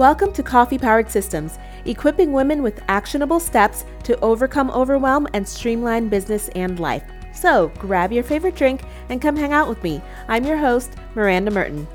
Welcome to Coffee Powered Systems, equipping women with actionable steps to overcome overwhelm and streamline business and life. So grab your favorite drink and come hang out with me. I'm your host, Miranda Merton.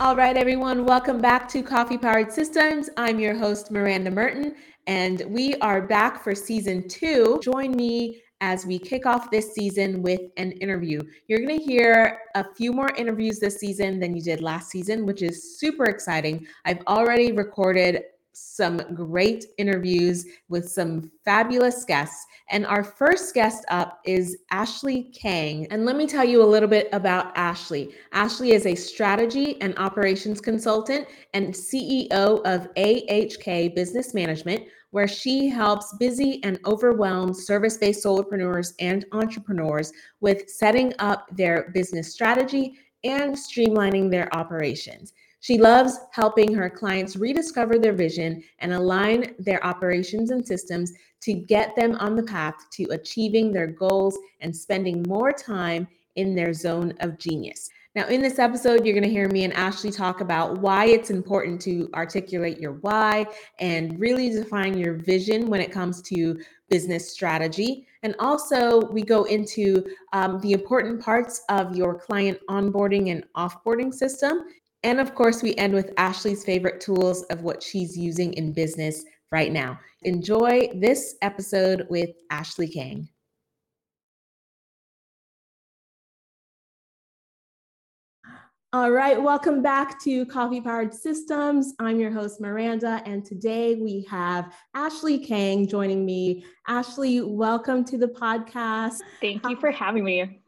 All right, everyone, welcome back to Coffee Powered Systems. I'm your host, Miranda Merton, and we are back for season two. Join me as we kick off this season with an interview. You're going to hear a few more interviews this season than you did last season, which is super exciting. I've already recorded some great interviews with some fabulous guests. And our first guest up is Ashley Kang. And let me tell you a little bit about Ashley. Ashley is a strategy and operations consultant and CEO of AHK Business Management, where she helps busy and overwhelmed service based solopreneurs and entrepreneurs with setting up their business strategy and streamlining their operations. She loves helping her clients rediscover their vision and align their operations and systems to get them on the path to achieving their goals and spending more time in their zone of genius. Now, in this episode, you're going to hear me and Ashley talk about why it's important to articulate your why and really define your vision when it comes to business strategy. And also, we go into um, the important parts of your client onboarding and offboarding system. And of course, we end with Ashley's favorite tools of what she's using in business right now. Enjoy this episode with Ashley Kang. All right, welcome back to Coffee Powered Systems. I'm your host, Miranda, and today we have Ashley Kang joining me. Ashley, welcome to the podcast. Thank you for having me.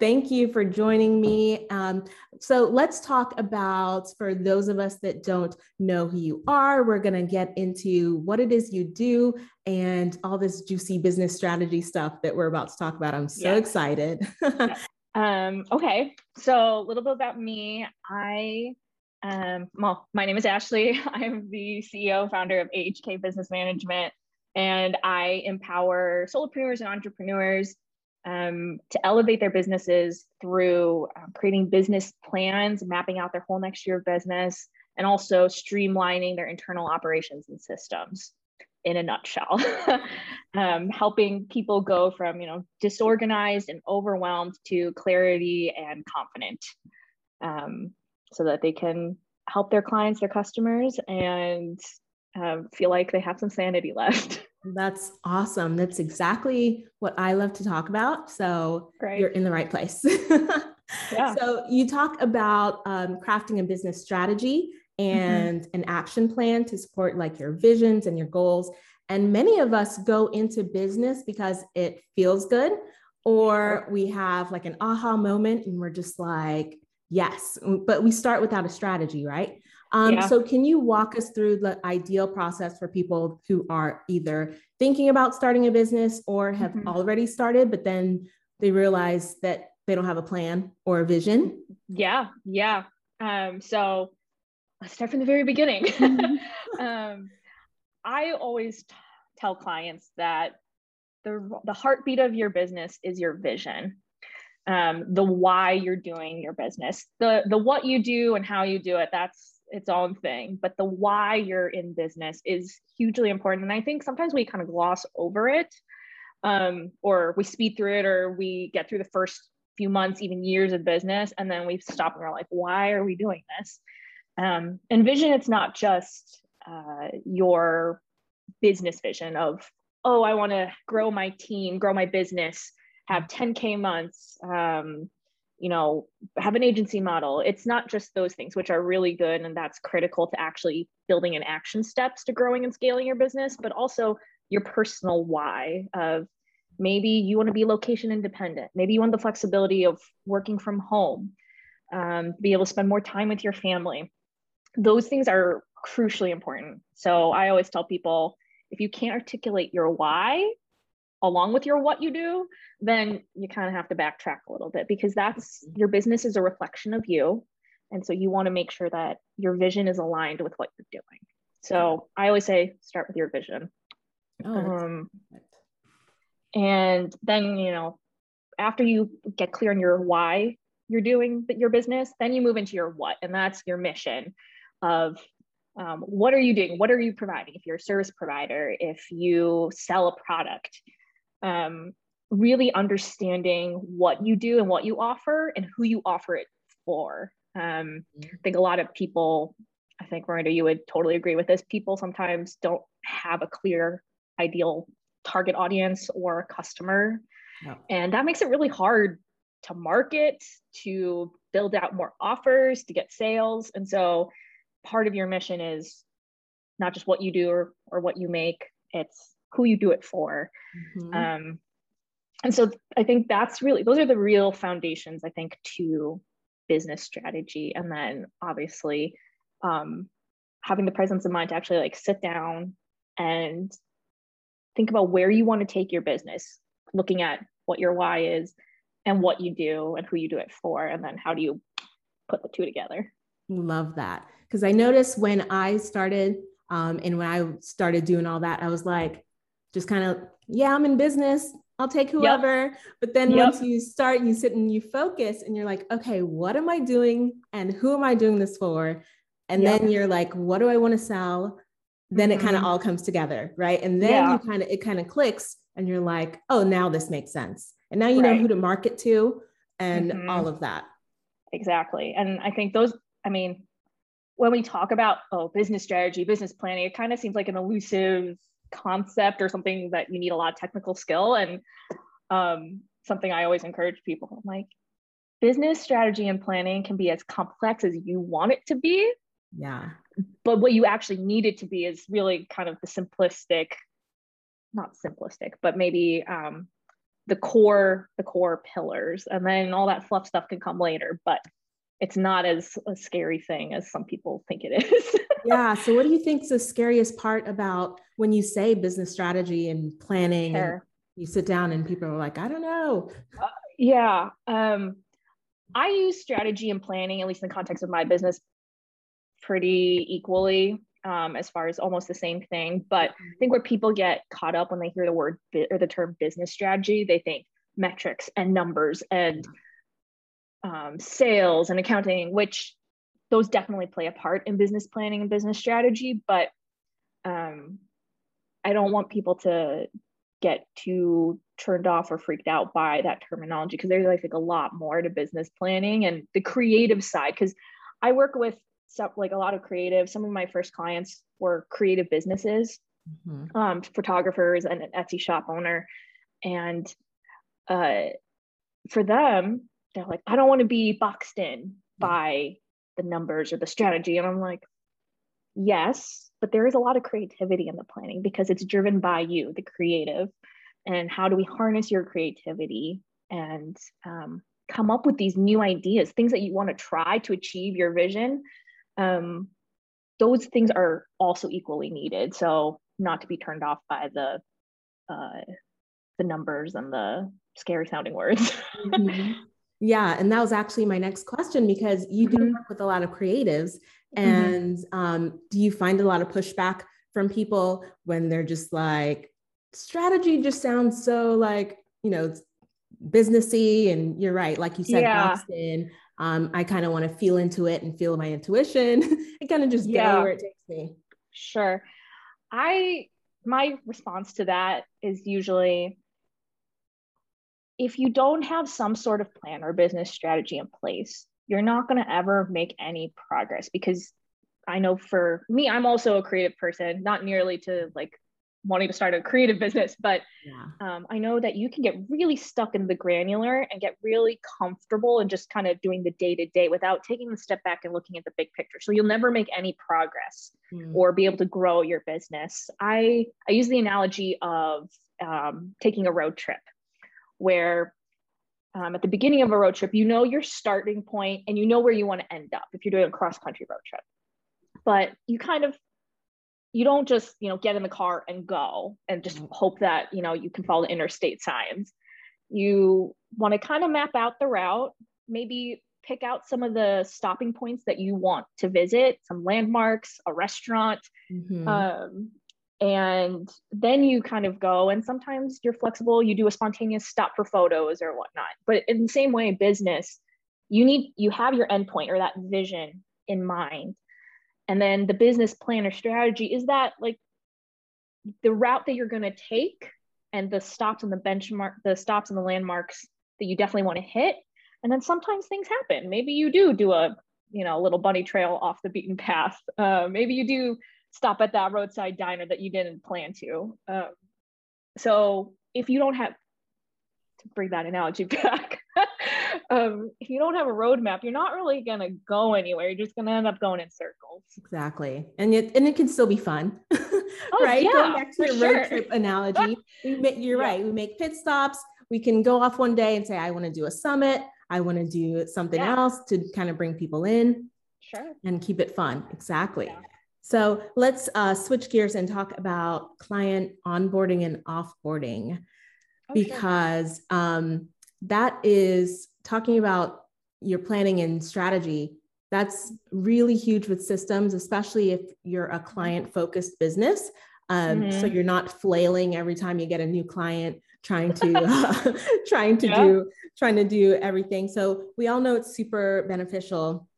Thank you for joining me. Um, so, let's talk about for those of us that don't know who you are, we're going to get into what it is you do and all this juicy business strategy stuff that we're about to talk about. I'm so yeah. excited. yeah. Um, okay, so a little bit about me. I, um, well, my name is Ashley. I'm the CEO, founder of AHK Business Management, and I empower solopreneurs and entrepreneurs um, to elevate their businesses through um, creating business plans, mapping out their whole next year of business, and also streamlining their internal operations and systems in a nutshell, um, helping people go from you know disorganized and overwhelmed to clarity and confident, um, so that they can help their clients, their customers, and uh, feel like they have some sanity left. That's awesome. That's exactly what I love to talk about. So Great. you're in the right place. yeah. So you talk about um, crafting a business strategy. And mm-hmm. an action plan to support like your visions and your goals. And many of us go into business because it feels good, or we have like an aha moment and we're just like, yes, but we start without a strategy, right? Um, yeah. So, can you walk us through the ideal process for people who are either thinking about starting a business or have mm-hmm. already started, but then they realize that they don't have a plan or a vision? Yeah, yeah. Um, so, let's start from the very beginning. Mm-hmm. um, I always t- tell clients that the, the heartbeat of your business is your vision. Um, the why you're doing your business, the the what you do and how you do it, that's its own thing. But the why you're in business is hugely important. And I think sometimes we kind of gloss over it, um, or we speed through it, or we get through the first few months, even years of business, and then we stop and we're like, why are we doing this? Um, and vision, it's not just uh, your business vision of, oh, I want to grow my team, grow my business, have 10K months, um, you know, have an agency model. It's not just those things, which are really good. And that's critical to actually building in action steps to growing and scaling your business, but also your personal why of maybe you want to be location independent. Maybe you want the flexibility of working from home, um, be able to spend more time with your family those things are crucially important. So I always tell people if you can't articulate your why along with your what you do, then you kind of have to backtrack a little bit because that's your business is a reflection of you. And so you want to make sure that your vision is aligned with what you're doing. So I always say start with your vision. Oh, um, and then, you know, after you get clear on your why, you're doing your business, then you move into your what, and that's your mission of um, what are you doing? What are you providing? If you're a service provider, if you sell a product, um, really understanding what you do and what you offer and who you offer it for. Um, I think a lot of people, I think Miranda, you would totally agree with this. People sometimes don't have a clear ideal target audience or customer. No. And that makes it really hard to market, to build out more offers, to get sales. And so part of your mission is not just what you do or, or what you make, it's who you do it for. Mm-hmm. Um, and so I think that's really, those are the real foundations, I think, to business strategy. And then obviously um, having the presence of mind to actually like sit down and think about where you want to take your business, looking at what your why is and what you do and who you do it for. And then how do you put the two together? Love that. Because I noticed when I started um, and when I started doing all that, I was like, just kind of, yeah, I'm in business. I'll take whoever. Yep. But then yep. once you start, you sit and you focus and you're like, okay, what am I doing and who am I doing this for? And yep. then you're like, what do I want to sell? Then mm-hmm. it kind of all comes together, right? And then yeah. you kind of it kind of clicks and you're like, oh, now this makes sense. And now you right. know who to market to and mm-hmm. all of that. Exactly. And I think those, I mean, when we talk about oh business strategy business planning it kind of seems like an elusive concept or something that you need a lot of technical skill. And um, something i always encourage people I'm like business strategy and planning can be as complex as you want it to be. Yeah. But what you actually need it to be is really kind of the simplistic not simplistic but maybe um, the core the core pillars. And then all that fluff stuff can come later. But it's not as a scary thing as some people think it is. yeah. So, what do you think is the scariest part about when you say business strategy and planning? Sure. And you sit down and people are like, I don't know. Uh, yeah. Um, I use strategy and planning, at least in the context of my business, pretty equally. Um, as far as almost the same thing, but I think where people get caught up when they hear the word bi- or the term business strategy, they think metrics and numbers and um, sales and accounting, which those definitely play a part in business planning and business strategy. But um, I don't want people to get too turned off or freaked out by that terminology because there's I think a lot more to business planning and the creative side. Because I work with some, like a lot of creative. Some of my first clients were creative businesses, mm-hmm. um, photographers, and an Etsy shop owner, and uh, for them, they're like, I don't want to be boxed in by the numbers or the strategy. And I'm like, yes, but there is a lot of creativity in the planning because it's driven by you, the creative. And how do we harness your creativity and um, come up with these new ideas, things that you want to try to achieve your vision? Um, those things are also equally needed. So, not to be turned off by the uh, the numbers and the scary sounding words. mm-hmm. Yeah, and that was actually my next question because you do mm-hmm. work with a lot of creatives, mm-hmm. and mm-hmm. um, do you find a lot of pushback from people when they're just like, strategy just sounds so like you know businessy, and you're right, like you said, yeah. Boston. Um, I kind of want to feel into it and feel my intuition and kind of just yeah. go where it takes me. Sure. I my response to that is usually if you don't have some sort of plan or business strategy in place, you're not going to ever make any progress because I know for me, I'm also a creative person, not nearly to like wanting to start a creative business, but yeah. um, I know that you can get really stuck in the granular and get really comfortable and just kind of doing the day to day without taking the step back and looking at the big picture. So you'll never make any progress mm. or be able to grow your business. I I use the analogy of um, taking a road trip where um, at the beginning of a road trip, you know your starting point and you know where you want to end up if you're doing a cross country road trip. But you kind of you don't just you know get in the car and go and just mm-hmm. hope that you know you can follow the interstate signs. You want to kind of map out the route, maybe pick out some of the stopping points that you want to visit, some landmarks, a restaurant, mm-hmm. um, and then you kind of go and sometimes you're flexible you do a spontaneous stop for photos or whatnot. But in the same way business you need you have your endpoint or that vision in mind. And then the business plan or strategy is that like the route that you're going to take and the stops and the benchmark the stops and the landmarks that you definitely want to hit? And then sometimes things happen. Maybe you do do a you know a little bunny trail off the beaten path. Uh, maybe you do stop at that roadside diner that you didn't plan to. Um, so if you don't have to bring that analogy back um, if you don't have a roadmap you're not really going to go anywhere. You're just going to end up going in circles. Exactly. And it and it can still be fun. Oh, right? Yeah, going back to your sure. road trip analogy make, you're yeah. right we make pit stops. We can go off one day and say i want to do a summit. I want to do something yeah. else to kind of bring people in sure. and keep it fun. Exactly so let's uh, switch gears and talk about client onboarding and offboarding oh, because sure. um, that is talking about your planning and strategy. That's really huge with systems, especially if you're a client focused business. Um, mm-hmm. So you're not flailing every time you get a new client trying to uh, trying to yeah. do trying to do everything. So we all know it's super beneficial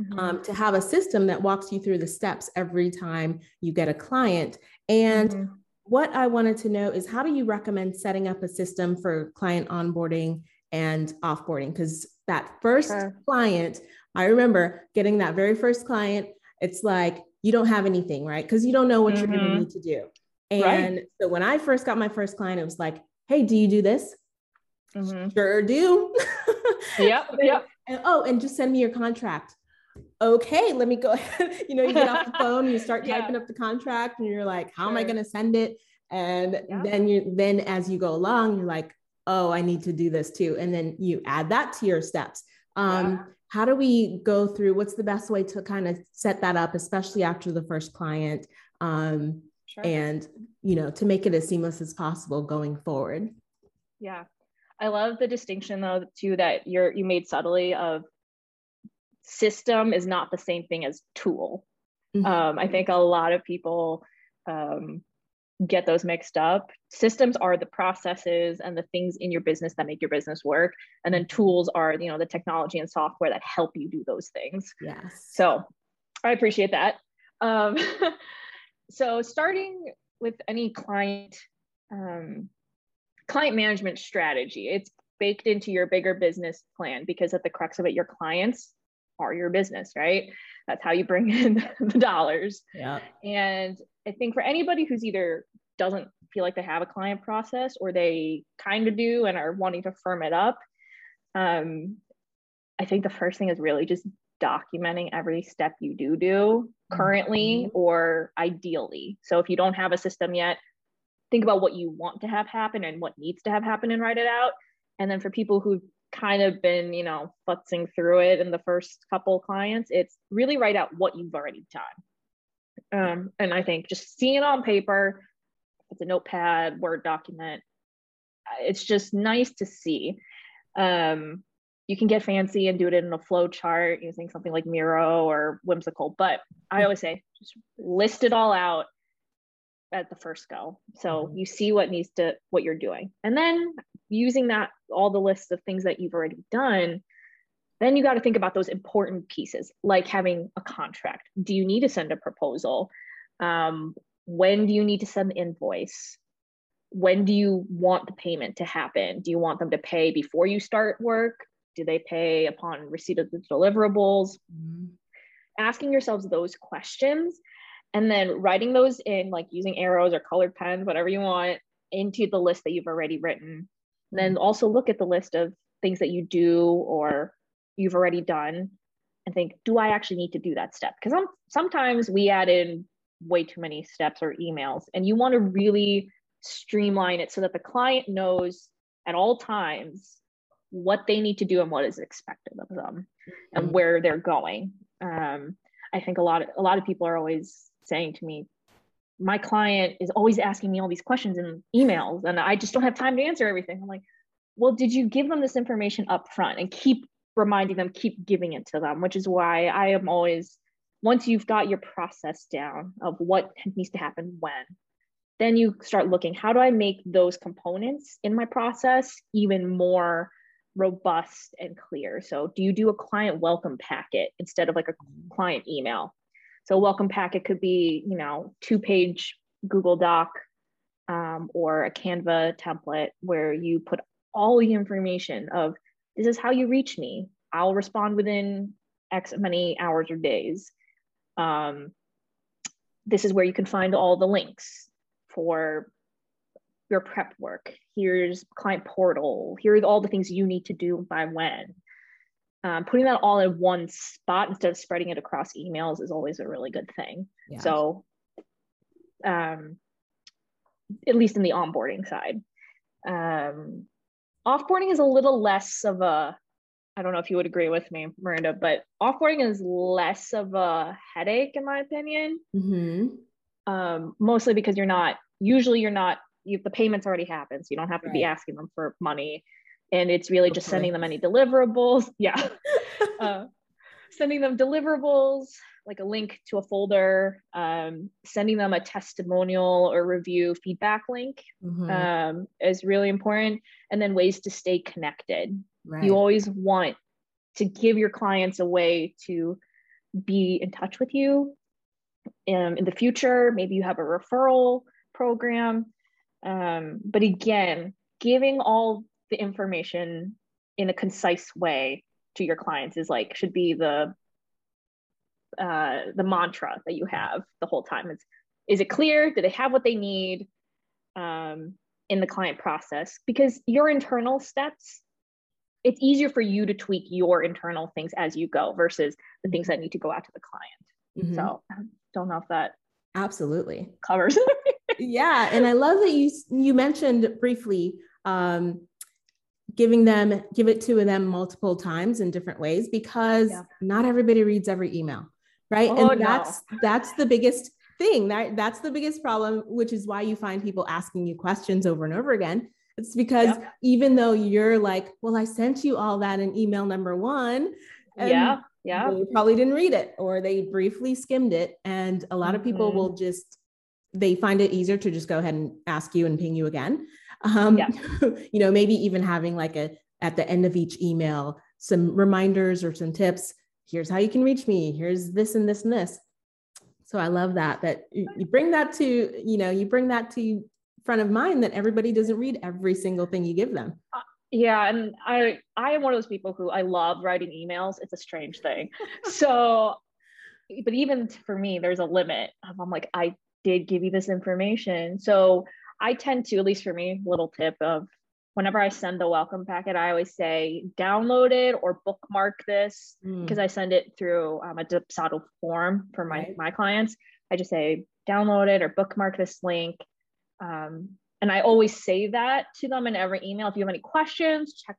mm-hmm. um, to have a system that walks you through the steps every time you get a client. And mm-hmm. what I wanted to know is how do you recommend setting up a system for client onboarding and offboarding? Because that first sure. client, I remember getting that very first client, it's like you don't have anything, right? Because you don't know what mm-hmm. you're going to need to do. And right. so when I first got my first client, it was like, hey, do you do this? Mm-hmm. Sure do. yep. Yep. And, oh, and just send me your contract okay, let me go you know, you get off the phone, you start yeah. typing up the contract, and you're like, how sure. am I going to send it? And yeah. then you then as you go along, you're like, oh, I need to do this too. And then you add that to your steps. Um, yeah. How do we go through? What's the best way to kind of set that up, especially after the first client? Um, sure. And you know, to make it as seamless as possible going forward. Yeah, I love the distinction though too that you're you made subtly of system is not the same thing as tool. Mm-hmm. Um, I think a lot of people um, get those mixed up. Systems are the processes and the things in your business that make your business work, and then tools are you know the technology and software that help you do those things. Yes. So I appreciate that. Um, so starting with any client um, client management strategy, it's baked into your bigger business plan because at the crux of it, your clients are your business, right? That's how you bring in the dollars. Yeah. And I think for anybody who's either doesn't feel like they have a client process or they kind of do and are wanting to firm it up, um, I think the first thing is really just documenting every step you do do currently mm-hmm. or ideally. So if you don't have a system yet, think about what you want to have happen and what needs to have happen and write it out. And then for people who kind of been, you know, futzing through it in the first couple clients, it's really write out what you've already done. Um, and I think just seeing it on paper, it's a notepad, Word document, it's just nice to see. Um, you can get fancy and do it in a flow chart using something like Miro or Whimsical, but I always say just list it all out at the first go. So mm-hmm. you see what needs to what you're doing. And then using that all the lists of things that you've already done, then you got to think about those important pieces like having a contract. Do you need to send a proposal? Um, when do you need to send the invoice? When do you want the payment to happen? Do you want them to pay before you start work? Do they pay upon receipt of the deliverables? Mm-hmm. Asking yourselves those questions and then writing those in like using arrows or colored pens whatever you want into the list that you've already written and then mm-hmm. also look at the list of things that you do or you've already done and think do i actually need to do that step because sometimes we add in way too many steps or emails and you want to really streamline it so that the client knows at all times what they need to do and what is expected of them mm-hmm. and where they're going um, i think a lot of a lot of people are always saying to me, my client is always asking me all these questions in emails and I just don't have time to answer everything. I'm like, well, did you give them this information up front and keep reminding them, keep giving it to them, which is why I am always, once you've got your process down of what needs to happen when, then you start looking, how do I make those components in my process even more robust and clear. So, do you do a client welcome packet instead of like a client email? So, welcome packet could be, you know, two page Google Doc um, or a Canva template where you put all the information of this is how you reach me. I'll respond within X many hours or days. Um, this is where you can find all the links for your prep work. Here's client portal. Here are all the things you need to do by when. Um, putting that all in one spot instead of spreading it across emails is always a really good thing. Yeah. So, um, at least in the onboarding side, um, offboarding is a little less of a. I don't know if you would agree with me, Miranda, but offboarding is less of a headache, in my opinion. Mm-hmm. Um, mostly because you're not usually you're not you, the payments already happened, so you don't have to right. be asking them for money. And it's really just sending them any deliverables. Yeah. uh, sending them deliverables, like a link to a folder, um, sending them a testimonial or review feedback link mm-hmm. um, is really important. And then ways to stay connected. Right. You always want to give your clients a way to be in touch with you um, in the future. Maybe you have a referral program. Um, but again, giving all the information in a concise way to your clients is like should be the uh, the mantra that you have the whole time. Is is it clear? Do they have what they need um, in the client process? Because your internal steps, it's easier for you to tweak your internal things as you go versus the things that need to go out to the client. Mm-hmm. So I don't know if that absolutely covers yeah and i love that you you mentioned briefly um, giving them give it to them multiple times in different ways because yeah. not everybody reads every email right oh, and that's no. that's the biggest thing that that's the biggest problem which is why you find people asking you questions over and over again it's because yeah. even though you're like well i sent you all that in email number one yeah yeah they probably didn't read it or they briefly skimmed it and a lot of people mm-hmm. will just they find it easier to just go ahead and ask you and ping you again. Um, yeah. you know, maybe even having like a at the end of each email some reminders or some tips. Here's how you can reach me. Here's this and this and this. So I love that that you bring that to you know you bring that to front of mind that everybody doesn't read every single thing you give them. Uh, yeah, and I I am one of those people who I love writing emails. It's a strange thing. so but even for me, there's a limit. I'm like, I did give you this information. So I tend to, at least for me, little tip of whenever I send the welcome packet, I always say download it or bookmark this mm. because I send it through um, a Dubsado form for my, right. my clients. I just say download it or bookmark this link. Um, and I always say that to them in every email. If you have any questions, check,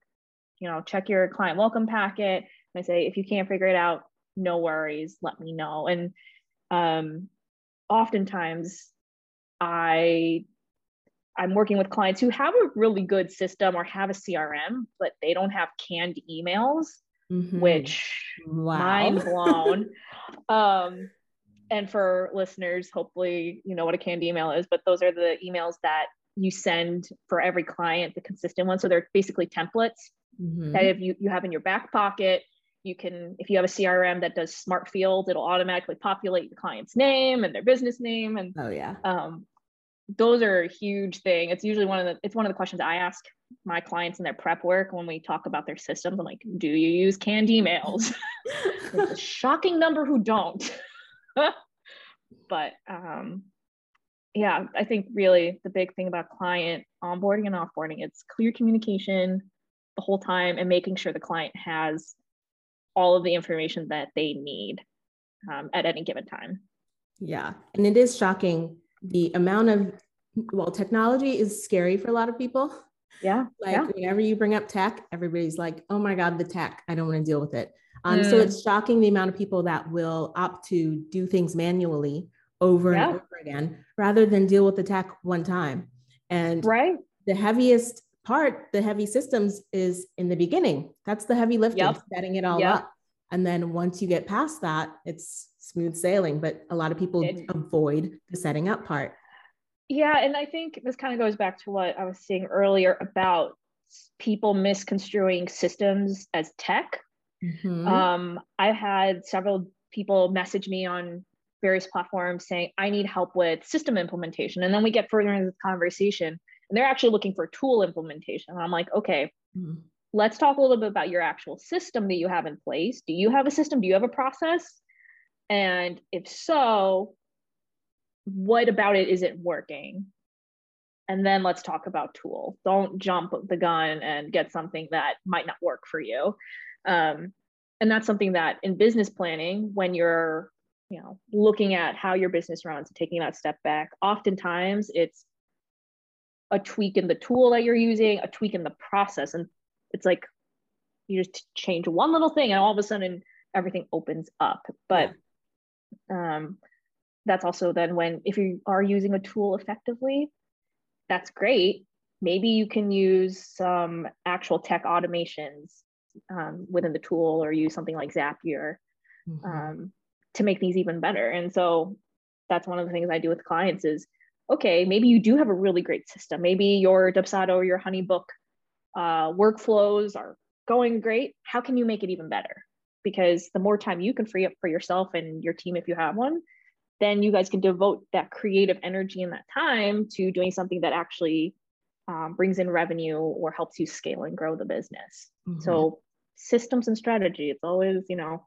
you know, check your client welcome packet. And I say, if you can't figure it out, no worries, let me know. And um, oftentimes I I'm working with clients who have a really good system or have a CRM, but they don't have canned emails, mm-hmm. which wow. mind blown. um, and for listeners, hopefully you know what a canned email is, but those are the emails that you send for every client, the consistent ones. So they're basically templates mm-hmm. that if you, you have in your back pocket, you can if you have a crm that does smart fields it'll automatically populate the client's name and their business name and oh yeah um, those are a huge thing it's usually one of the it's one of the questions i ask my clients in their prep work when we talk about their systems i'm like do you use canned emails a shocking number who don't but um yeah i think really the big thing about client onboarding and offboarding it's clear communication the whole time and making sure the client has all of the information that they need um, at any given time. Yeah. And it is shocking the amount of, well, technology is scary for a lot of people. Yeah. Like yeah. whenever you bring up tech, everybody's like, oh my God, the tech, I don't want to deal with it. Um, mm. So it's shocking the amount of people that will opt to do things manually over yeah. and over again rather than deal with the tech one time. And right. the heaviest part, the heavy systems is in the beginning. That's the heavy lifting, yep. setting it all yep. up. And then once you get past that, it's smooth sailing. But a lot of people it, avoid the setting up part. Yeah. And I think this kind of goes back to what I was saying earlier about people misconstruing systems as tech. Mhm. Um, I've had several people message me on various platforms saying, I need help with system implementation. And then we get further into the conversation and they're actually looking for tool implementation. And I'm like, okay, Mhm. let's talk a little bit about your actual system that you have in place. Do you have a system? Do you have a process? And if so, what about it isn't working? And then let's talk about tool. Don't jump the gun and get something that might not work for you. Um, and that's something that in business planning, when you're you know looking at how your business runs and taking that step back, oftentimes it's a tweak in the tool that you're using, a tweak in the process, and it's like you just change one little thing and all of a sudden everything opens up but um that's also then when if you are using a tool effectively that's great. Maybe you can use some actual tech automations um, within the tool or use something like zapier Mhm. um, to make these even better. And so that's one of the things i do with clients is okay maybe you do have a really great system. Maybe your dubsado or your honeybook uh, workflows are going great. How can you make it even better because the more time you can free up for yourself and your team if you have one then you guys can devote that creative energy and that time to doing something that actually um, brings in revenue or helps you scale and grow the business Mhm. so systems and strategy it's always you know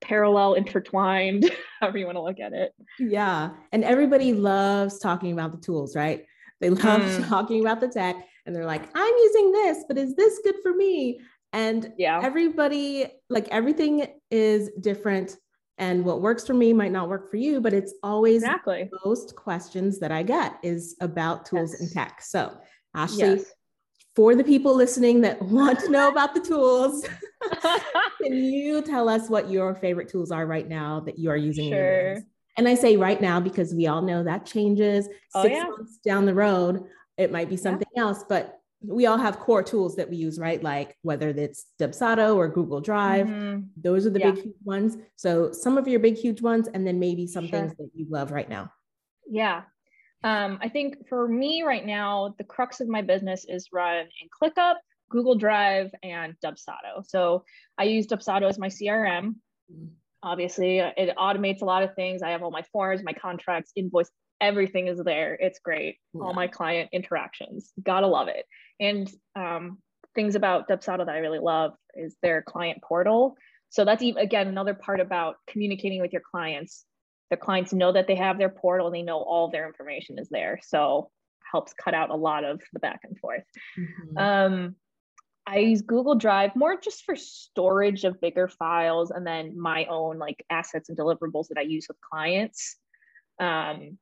parallel intertwined however you want to look at it Yeah. And everybody loves talking about the tools, right? They love Mm. talking about the tech and they're like, I'm using this, but is this good for me? And yeah everybody, like everything is different. And what works for me might not work for you, but it's always exactly most questions that I get is about tools and tech. So, Ashley, yes for the people listening that want to know about the tools, can you tell us what your favorite tools are right now that you are using? Sure. And I say right now because we all know that changes. Oh, Six yeah. months down the road, it might be something else, but we all have core tools that we use, right? Like whether it's Dubsado or Google Drive. Mhm. Those are the Yeah. big, huge ones. So some of your big, huge ones, and then maybe some Sure. things that you love right now. Yeah. Um, I think for me right now, the crux of my business is run in ClickUp, Google Drive, and Dubsado. So I use Dubsado as my CRM. Obviously, it automates a lot of things. I have all my forms, my contracts, invoice, everything is there. It's great. Yeah. All my client interactions. Gotta love it. And um, things about Dubsado that I really love is their client portal. So that's even, again another part about communicating with your clients. The clients know that they have their portal and they know all their information is there. So helps cut out a lot of the back and forth. Mhm. Um, I use Google Drive more just for storage of bigger files and then my own like assets and deliverables that I use with clients. Um,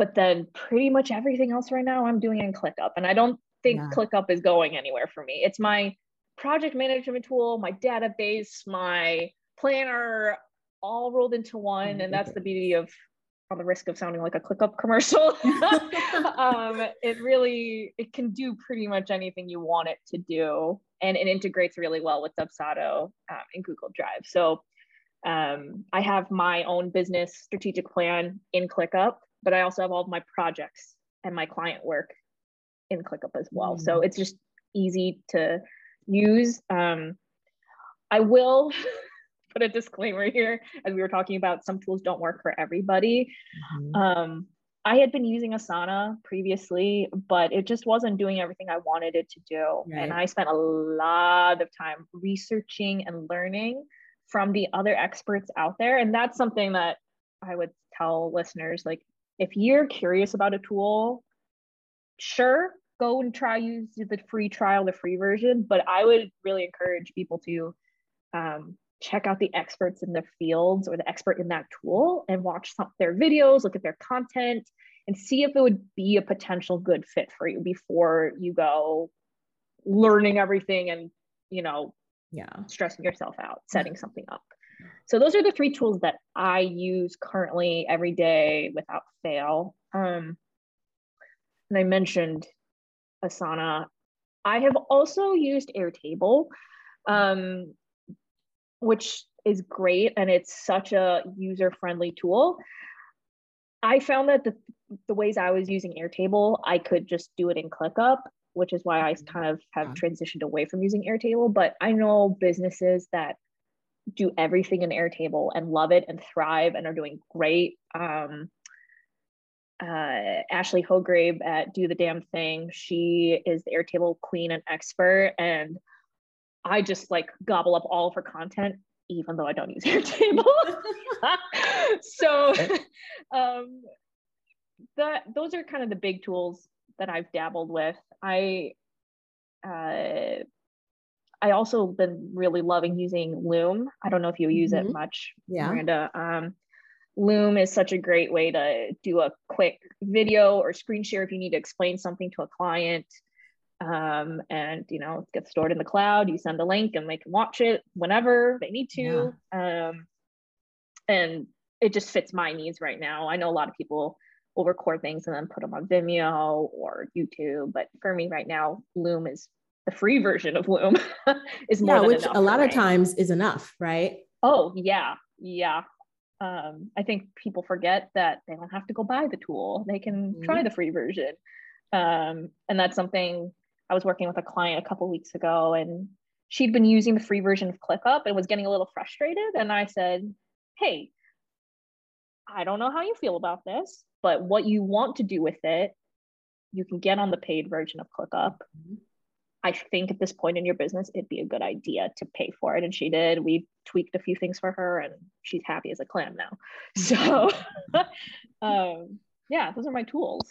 but then pretty much everything else right now I'm doing in ClickUp. And I don't think Yeah. ClickUp is going anywhere for me. It's my project management tool, my database, my planner, all rolled into one. And that's the beauty of on the risk of sounding like a ClickUp commercial. um, it really it can do pretty much anything you want it to do, and it integrates really well with Dubsado um, and Google Drive. So um, I have my own business strategic plan in ClickUp, but I also have all of my projects and my client work in ClickUp as well. So it's just easy to use. Um, I will put a disclaimer here, as we were talking about, some tools don't work for everybody. Mhm. Um, I had been using Asana previously, but it just wasn't doing everything I wanted it to do. And I spent a lot of time researching and learning from the other experts out there. And that's something that I would tell listeners like, if you're curious about a tool, sure, go and try use the free trial, the free version. But I would really encourage people to um, check out the experts in the fields or the expert in that tool and watch some their videos, look at their content, and see if it would be a potential good fit for you before you go learning everything and you know Yeah. stressing yourself out setting something up. So those are the three tools that I use currently every day without fail. Um, and I mentioned Asana. I have also used Airtable, um, which is great and it's such a user friendly tool. I found that the, the ways I was using Airtable, I could just do it in ClickUp which is why I kind of have transitioned away from using Airtable. But I know businesses that do everything in Airtable and love it and thrive and are doing great. Um, uh, Ashley Hograve at Do the Damn Thing, she is the Airtable queen and expert. And I just like gobble up all of her content, even though I don't use Airtable. so um, that those are kind of the big tools that I've dabbled with. I uh, I also been really loving using Loom. I don't know if you use mm-hmm. it much, yeah. Miranda. Um, Loom is such a great way to do a quick video or screen share if you need to explain something to a client. Um, and you know, it gets stored in the cloud. You send a link and they can watch it whenever they need to. Yeah. Um, and it just fits my needs right now. I know a lot of people will record things and then put them on Vimeo or YouTube, but for me right now, Loom is the free version of Loom is more yeah, which a lot of times is enough, right? Oh yeah, yeah. Um, I think people forget that they don't have to go buy the tool; they can mm-hmm. try the free version. Um, and that's something I was working with a client a couple weeks ago, and she'd been using the free version of ClickUp and was getting a little frustrated. And I said, "Hey, I don't know how you feel about this, but what you want to do with it, you can get on the paid version of ClickUp." I think at this point in your business, it'd be a good idea to pay for it. And she did. We tweaked a few things for her and she's happy as a clam now. So, um, yeah, those are my tools.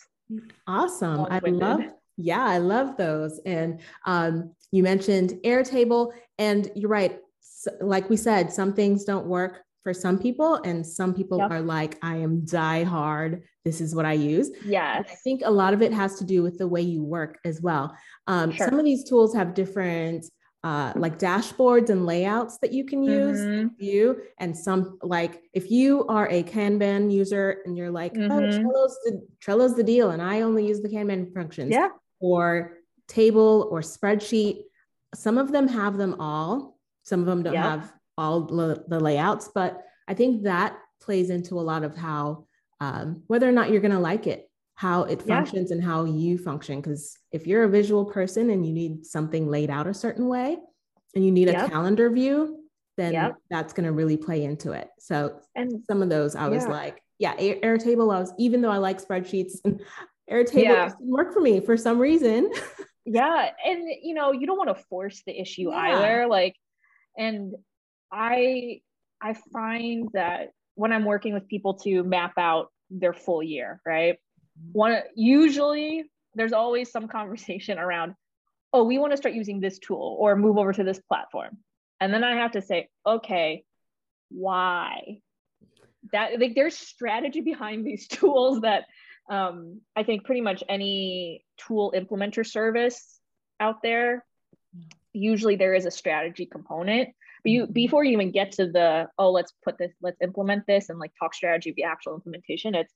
Awesome. I love, yeah, I love those. And um, you mentioned Airtable, and you're right. So, like we said, some things don't work for some people and some people yep. are like i am die hard this is what i use yeah i think a lot of it has to do with the way you work as well um, sure. some of these tools have different uh, like dashboards and layouts that you can use mm-hmm. view and some like if you are a kanban user and you're like oh, mm-hmm. oh trello's the trello's the deal and i only use the kanban functions yeah or table or spreadsheet some of them have them all some of them don't yeah. have all the, the layouts, but I think that plays into a lot of how um, whether or not you're going to like it, how it functions, yeah. and how you function. Because if you're a visual person and you need something laid out a certain way, and you need yep. a calendar view, then yep. that's going to really play into it. So, and some of those I was yeah. like, yeah, Airtable. I was even though I like spreadsheets, and Airtable yeah. didn't work for me for some reason. yeah, and you know, you don't want to force the issue yeah. either. Like, and I I find that when I'm working with people to map out their full year, right? One usually there's always some conversation around, oh, we want to start using this tool or move over to this platform. And then I have to say, okay, why? That like there's strategy behind these tools that um, I think pretty much any tool implementer service out there, usually there is a strategy component you before you even get to the oh let's put this let's implement this and like talk strategy the actual implementation it's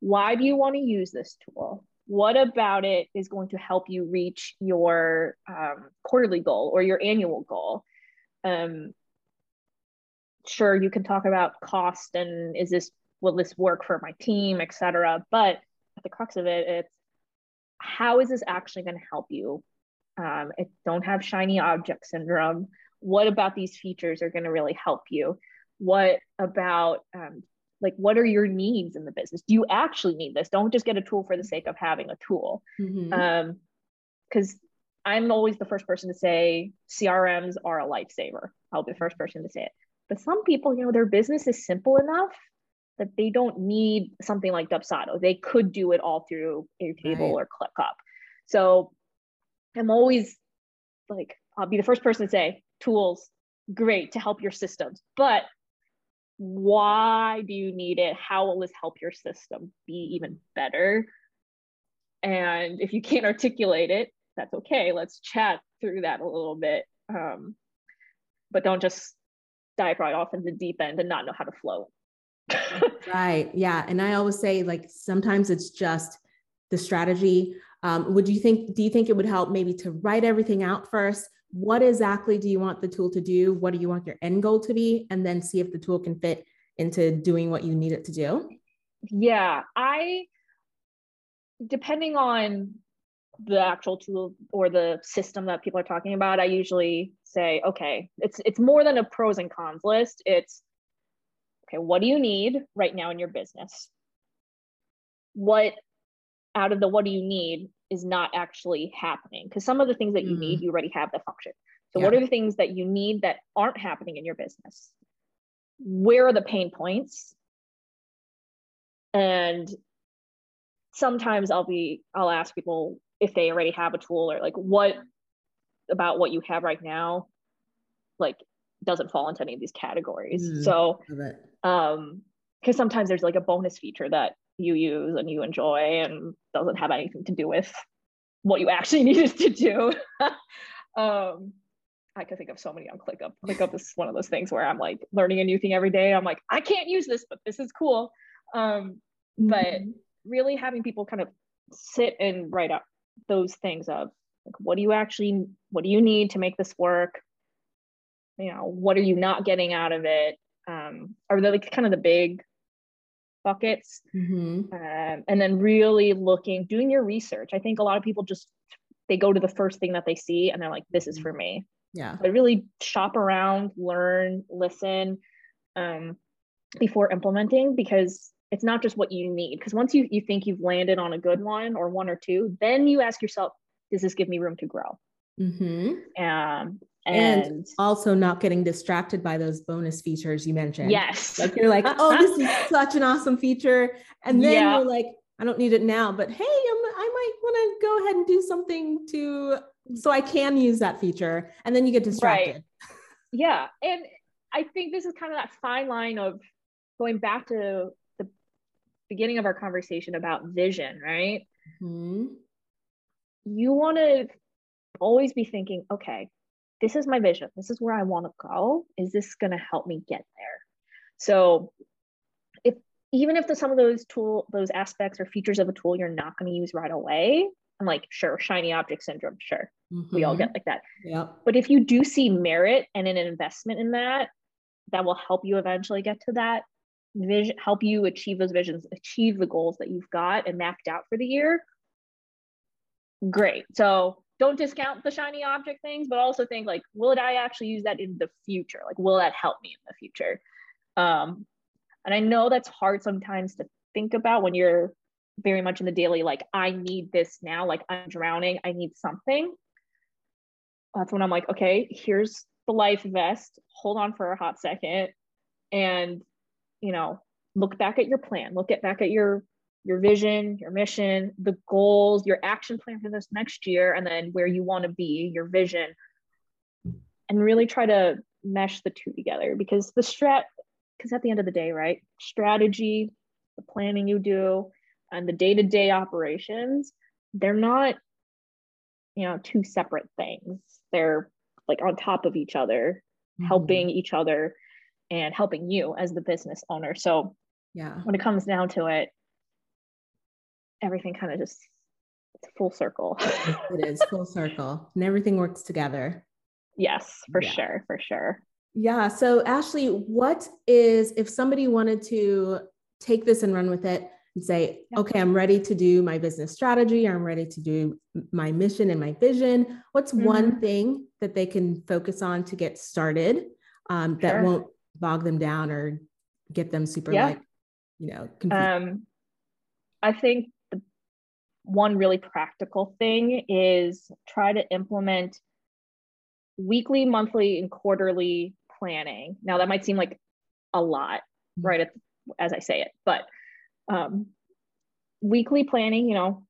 why do you want to use this tool? What about it is going to help you reach your um, quarterly goal or your annual goal? Um, sure you can talk about cost and is this will this work for my team etc but at the crux of it it's how is this actually going to help you? Um, it don't have shiny object syndrome what about these features are going to really help you? What about um, like what are your needs in the business? Do you actually need this? Don't just get a tool for the sake of having a tool. Mm-hmm. um because i'm always the first person to say crms are a lifesaver. I'll be the first person to say it. But some people you know their business is simple enough that they don't need something like dubsado. They could do it all through airtable right. or clickup. So i'm always like i'll be the first person to say tools, great to help your systems. But why do you need it? How will this help your system be even better? And if you can't articulate it, that's okay. Let's chat through that a little bit. Um, but don't just dive right off in the deep end and not know how to float. right. Yeah. And I always say, like, sometimes it's just the strategy. Um, would you think, do you think it would help maybe to write everything out first? What exactly do you want the tool to do? What do you want your end goal to be? And then see if the tool can fit into doing what you need it to do. Yeah, I, depending on the actual tool or the system that people are talking about, I usually say, okay, it's it's more than a pros and cons list. It's okay, what do you need right now in your business? What out of the what do you need is not actually happening? Because some of the things that you mm need, you already have the function. So yeah. what are the things that you need that aren't happening in your business? Where are the pain points? And sometimes I'll be I'll ask people if they already have a tool or like what about what you have right now like doesn't fall into any of these categories. Mm, so um because sometimes there's like a bonus feature that you use and you enjoy and doesn't have anything to do with what you actually needed to do. um I can think of so many on ClickUp. ClickUp is one of those things where I'm like learning a new thing every day. I'm like, I can't use this, but this is cool. Um, mm-hmm. But really having people kind of sit and write up those things of like what do you actually what do you need to make this work you know what are you not getting out of it um are they like kind of the big buckets mm-hmm. um, and then really looking doing your research. I think a lot of people just they go to the first thing that they see and they're like this is for me. Yeah. But really shop around learn listen um before implementing because it's not just what you need. Because once you, you think you've landed on a good one or one or two then you ask yourself does this give me room to grow? Mm-hmm. um, and, and, also not getting distracted by those bonus features you mentioned yes like you're like oh this is such an awesome feature and then yeah. you're like i don't need it now but hey I'm, i might want to go ahead and do something to so i can use that feature and then you get distracted right. yeah and i think this is kind of that fine line of going back to the beginning of our conversation about vision, right? Mm-hmm. You want to always be thinking, okay, this is my vision. This is where I want to go. Is this going to help me get there? So, if even if the, some of those tool, those aspects or features of a tool you're not going to use right away, I'm like, sure, shiny object syndrome, sure, mm-hmm. we all get like that. Yeah. But if you do see merit and an investment in that, that will help you eventually get to that vision help you achieve those visions achieve the goals that you've got and mapped out for the year great so don't discount the shiny object things but also think like will i actually use that in the future? Like will that help me in the future? Um and i know that's hard sometimes to think about when you're very much in the daily like i need this now like i'm drowning i need something. That's when i'm like okay here's the life vest hold on for a hot second and you know look back at your plan look at back at your your vision your mission the goals your action plan for this next year and then where you want to be your vision and really try to mesh the two together because the strat because at the end of the day right strategy the planning you do and the day-to-day operations they're not you know two separate things they're like on top of each other mm-hmm. helping each other and helping you as the business owner. So yeah, when it comes down to it, everything kind of just it's full circle. it is full circle and everything works together. Yes, for yeah. sure, for sure. Yeah. So Ashley, what is if somebody wanted to take this and run with it and say, yeah. okay, I'm ready to do my business strategy, I'm ready to do my mission and my vision. What's mm-hmm. one thing that they can focus on to get started um, that sure. won't bog them down or get them super yeah. like you know confused? um i think one really practical thing is try to implement weekly monthly and quarterly planning now that might seem like a lot mm-hmm. right at, as i say it but um weekly planning you know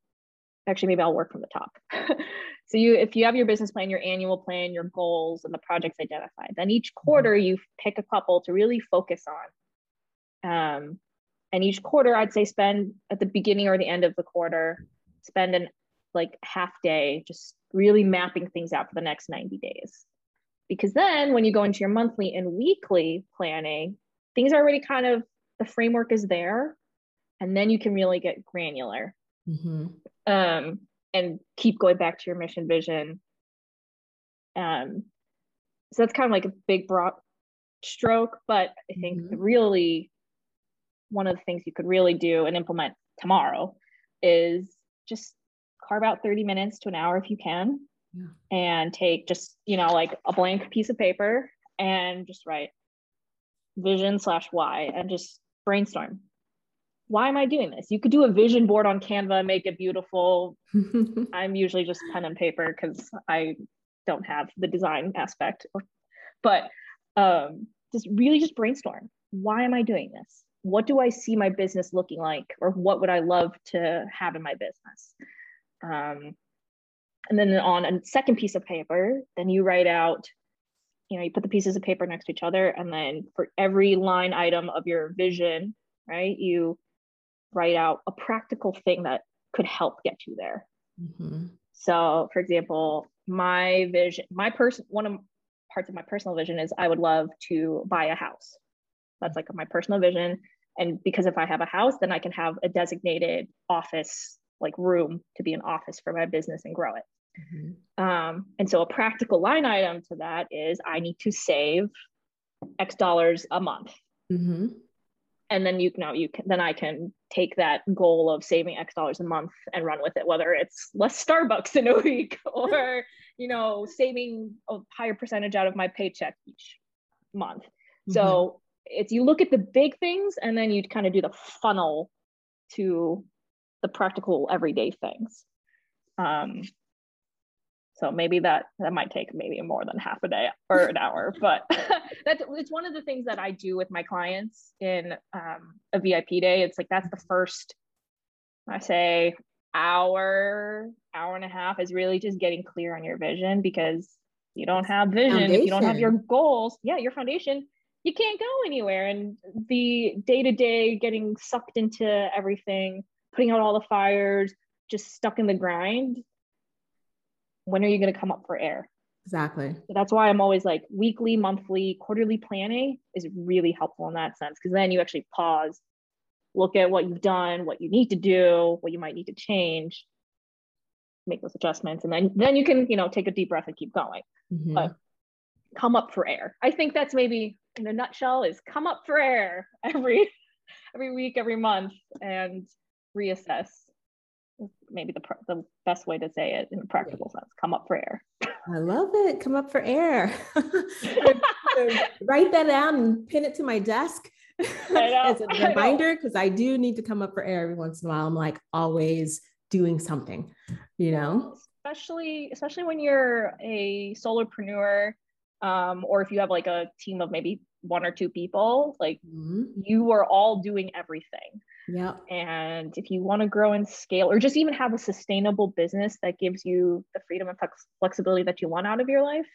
actually maybe i'll work from the top So you, if you have your business plan, your annual plan, your goals, and the projects identified, then each mm-hmm. quarter you pick a couple to really focus on. Um, and each quarter, I'd say spend at the beginning or the end of the quarter, spend an like half day just really mapping things out for the next 90 days. Because then when you go into your monthly and weekly planning, things are already kind of the framework is there, and then you can really get granular. Mm-hmm. Um, and keep going back to your mission vision. Um, so that's kind of like a big broad stroke, but I think mm-hmm. really one of the things you could really do and implement tomorrow is just carve out 30 minutes to an hour if you can. Yeah. and take just you know like a blank piece of paper and just write vision slash why and just brainstorm. Why am i doing this? You could do a vision board on canva make it beautiful. I'm usually just pen and paper because i don't have the design aspect. But um, just really just brainstorm. Why am i doing this what do i see my business looking like? Or what would i love to have in my business? Um, and then on a second piece of paper then you write out you know you put the pieces of paper next to each other and then for every line item of your vision right you write out a practical thing that could help get you there. Mm-hmm. so for example my vision my person one of parts of my personal vision is i would love to buy a house. That's like my personal vision and because if i have a house then i can have a designated office like room to be an office for my business and grow it Mm-hmm. Um, and so a practical line item to that is I need to save X dollars a month. Mm-hmm. And then you know you can then I can take that goal of saving X dollars a month and run with it, whether it's less Starbucks in a week or you know saving a higher percentage out of my paycheck each month. Mm-hmm. So it's you look at the big things and then you kind of do the funnel to the practical everyday things. Um, so maybe that that might take maybe more than half a day or an hour, but that's it's one of the things that I do with my clients in um, a VIP day. It's like that's the first, I say, hour, hour and a half is really just getting clear on your vision because you don't have vision, foundation. if you don't have your goals, yeah, your foundation, you can't go anywhere. And the day to day getting sucked into everything, putting out all the fires, just stuck in the grind when are you going to come up for air? Exactly. So that's why I'm always like weekly, monthly, quarterly planning is really helpful in that sense because then you actually pause, look at what you've done, what you need to do, what you might need to change, make those adjustments, and then then you can you know take a deep breath and keep going. Mm-hmm. But come up for air. I think that's maybe in a nutshell is come up for air every every week, every month, and reassess. Maybe the, the best way to say it in a practical sense come up for air. I love it. Come up for air. Write that down and pin it to my desk as a reminder because I, I do need to come up for air every once in a while. I'm like always doing something you know? Especially especially when you're a solopreneur um, or if you have like a team of maybe one or two people like mm-hmm. you are all doing everything yeah. And if you want to grow and scale, or just even have a sustainable business that gives you the freedom and flex- flexibility that you want out of your life,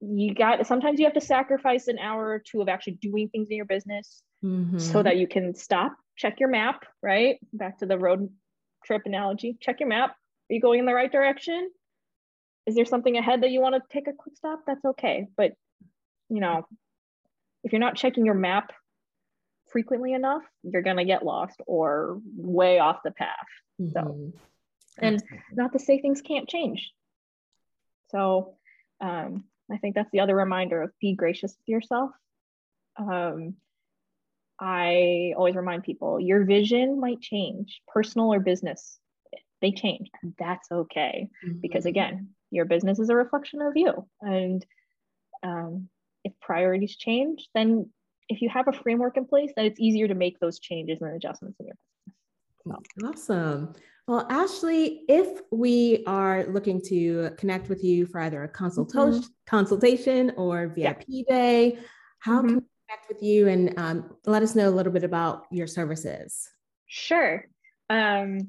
you got sometimes you have to sacrifice an hour or two of actually doing things in your business mm-hmm. so that you can stop, check your map, right? Back to the road trip analogy check your map. Are you going in the right direction? Is there something ahead that you want to take a quick stop? That's okay. But, you know, if you're not checking your map frequently enough, you're going to get lost or way off the path. Mm-hmm. So, and not to say things can't change. So, um, I think that's the other reminder of be gracious with yourself. Um, I always remind people your vision might change, personal or business, they change, and that's okay. Mm-hmm. Because again, your business is a reflection of you. And um, if priorities change, then if you have a framework in place, then it's easier to make those changes and adjustments in your business. So. Awesome. Well, Ashley, if we are looking to connect with you for either a consultation, mm-hmm. consultation or VIP yeah. day, how mm-hmm. can we connect with you and um, let us know a little bit about your services? Sure. Um,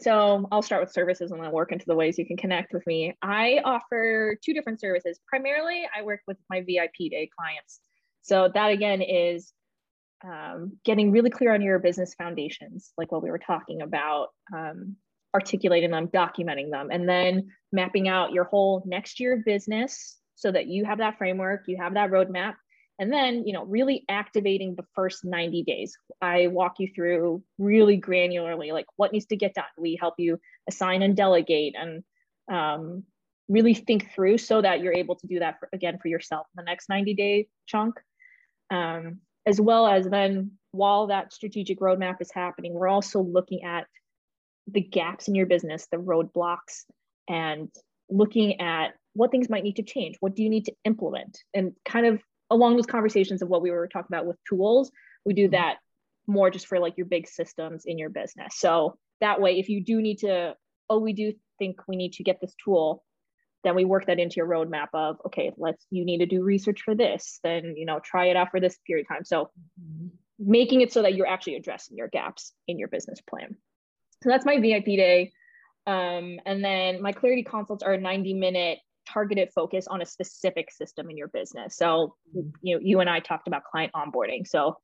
so I'll start with services and then work into the ways you can connect with me. I offer two different services. Primarily, I work with my VIP day clients. So that again is um, getting really clear on your business foundations, like what we were talking about, um, articulating them, documenting them, and then mapping out your whole next year business so that you have that framework, you have that roadmap, and then you know really activating the first 90 days. I walk you through really granularly, like what needs to get done. We help you assign and delegate and um, really think through so that you're able to do that for, again for yourself in the next 90 day chunk um, as well as then while that strategic roadmap is happening, we're also looking at the gaps in your business, the roadblocks, and looking at what things might need to change. What do you need to implement? And kind of along those conversations of what we were talking about with tools, we do mm-hmm. that more just for like your big systems in your business. So that way, if you do need to, oh, we do think we need to get this tool, then we work that into your roadmap of okay, let's you need to do research for this, then you know try it out for this period of time. So mm-hmm. making it so that you're actually addressing your gaps in your business plan. So that's my VIP day. Um, and then my clarity consults are a 90 minute targeted focus on a specific system in your business. So, you know, you and I talked about client onboarding. So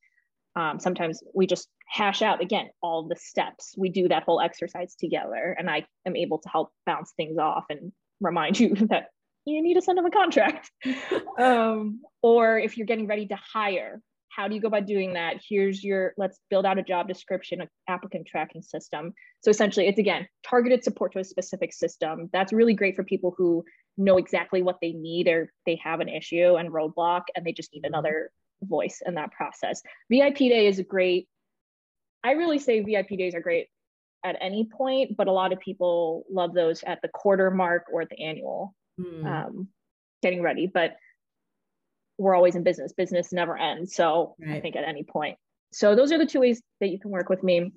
um, sometimes we just hash out again all the steps. We do that whole exercise together, and I am able to help bounce things off and remind you that you need to send them a contract. um, or if you're getting ready to hire, how do you go about doing that here's your let's build out a job description an applicant tracking system so essentially it's again targeted support to a specific system that's really great for people who know exactly what they need or they have an issue and roadblock and they just need mm-hmm. another voice in that process vip day is great i really say vip days are great at any point but a lot of people love those at the quarter mark or at the annual mm. um, getting ready but we're always in business. Business never ends. So right. I think at any point. So those are the two ways that you can work with me.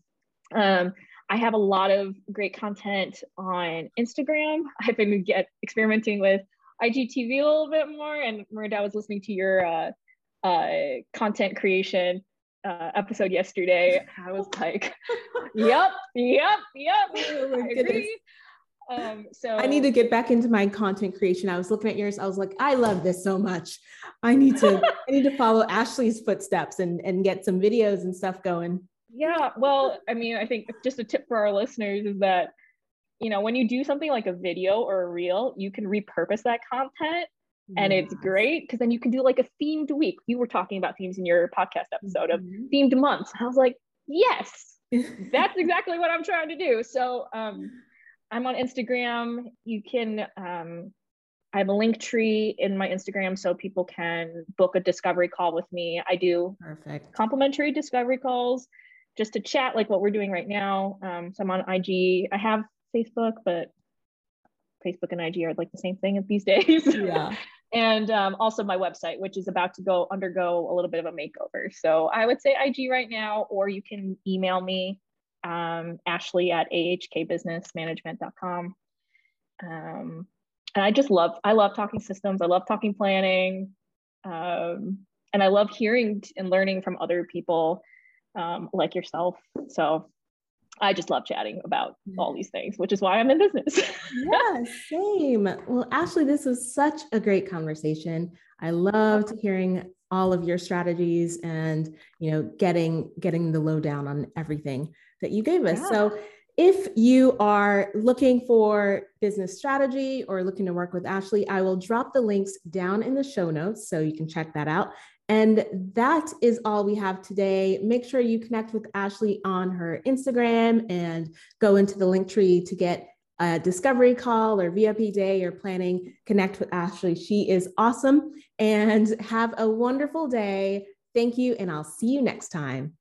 Um, I have a lot of great content on Instagram. I've been get experimenting with IGTV a little bit more. And Miranda, I was listening to your uh, uh, content creation uh, episode yesterday. I was like, "Yep, yep, yep." Oh I agree. Um, so I need to get back into my content creation. I was looking at yours. I was like, I love this so much. I need to, I need to follow Ashley's footsteps and and get some videos and stuff going. Yeah. Well, I mean, I think just a tip for our listeners is that, you know, when you do something like a video or a reel, you can repurpose that content and yes. it's great because then you can do like a themed week. You were talking about themes in your podcast episode mm-hmm. of themed months. I was like, yes, that's exactly what I'm trying to do. So, um, I'm on Instagram. You can, um, I have a link tree in my Instagram so people can book a discovery call with me. I do perfect complimentary discovery calls just to chat like what we're doing right now. Um, so I'm on IG. I have Facebook, but Facebook and IG are like the same thing these days. Yeah. and um, also my website, which is about to go undergo a little bit of a makeover. So I would say IG right now, or you can email me um, Ashley at ahkbusinessmanagement.com. Um, and I just love, I love talking systems. I love talking planning. Um, and I love hearing and learning from other people um, like yourself. So I just love chatting about all these things, which is why I'm in business. yeah, same. Well, Ashley, this was such a great conversation. I loved hearing all of your strategies and you know getting getting the lowdown on everything that you gave us. Yeah. So if you are looking for business strategy or looking to work with Ashley, I will drop the links down in the show notes so you can check that out. And that is all we have today. Make sure you connect with Ashley on her Instagram and go into the link tree to get a discovery call or VIP day or planning. Connect with Ashley. She is awesome. And have a wonderful day. Thank you. And I'll see you next time.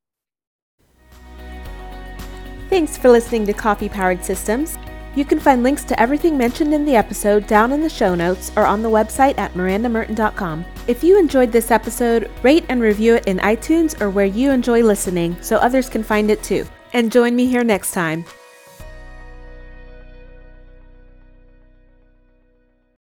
Thanks for listening to Coffee Powered Systems. You can find links to everything mentioned in the episode down in the show notes or on the website at mirandamerton.com. If you enjoyed this episode, rate and review it in iTunes or where you enjoy listening so others can find it too. And join me here next time.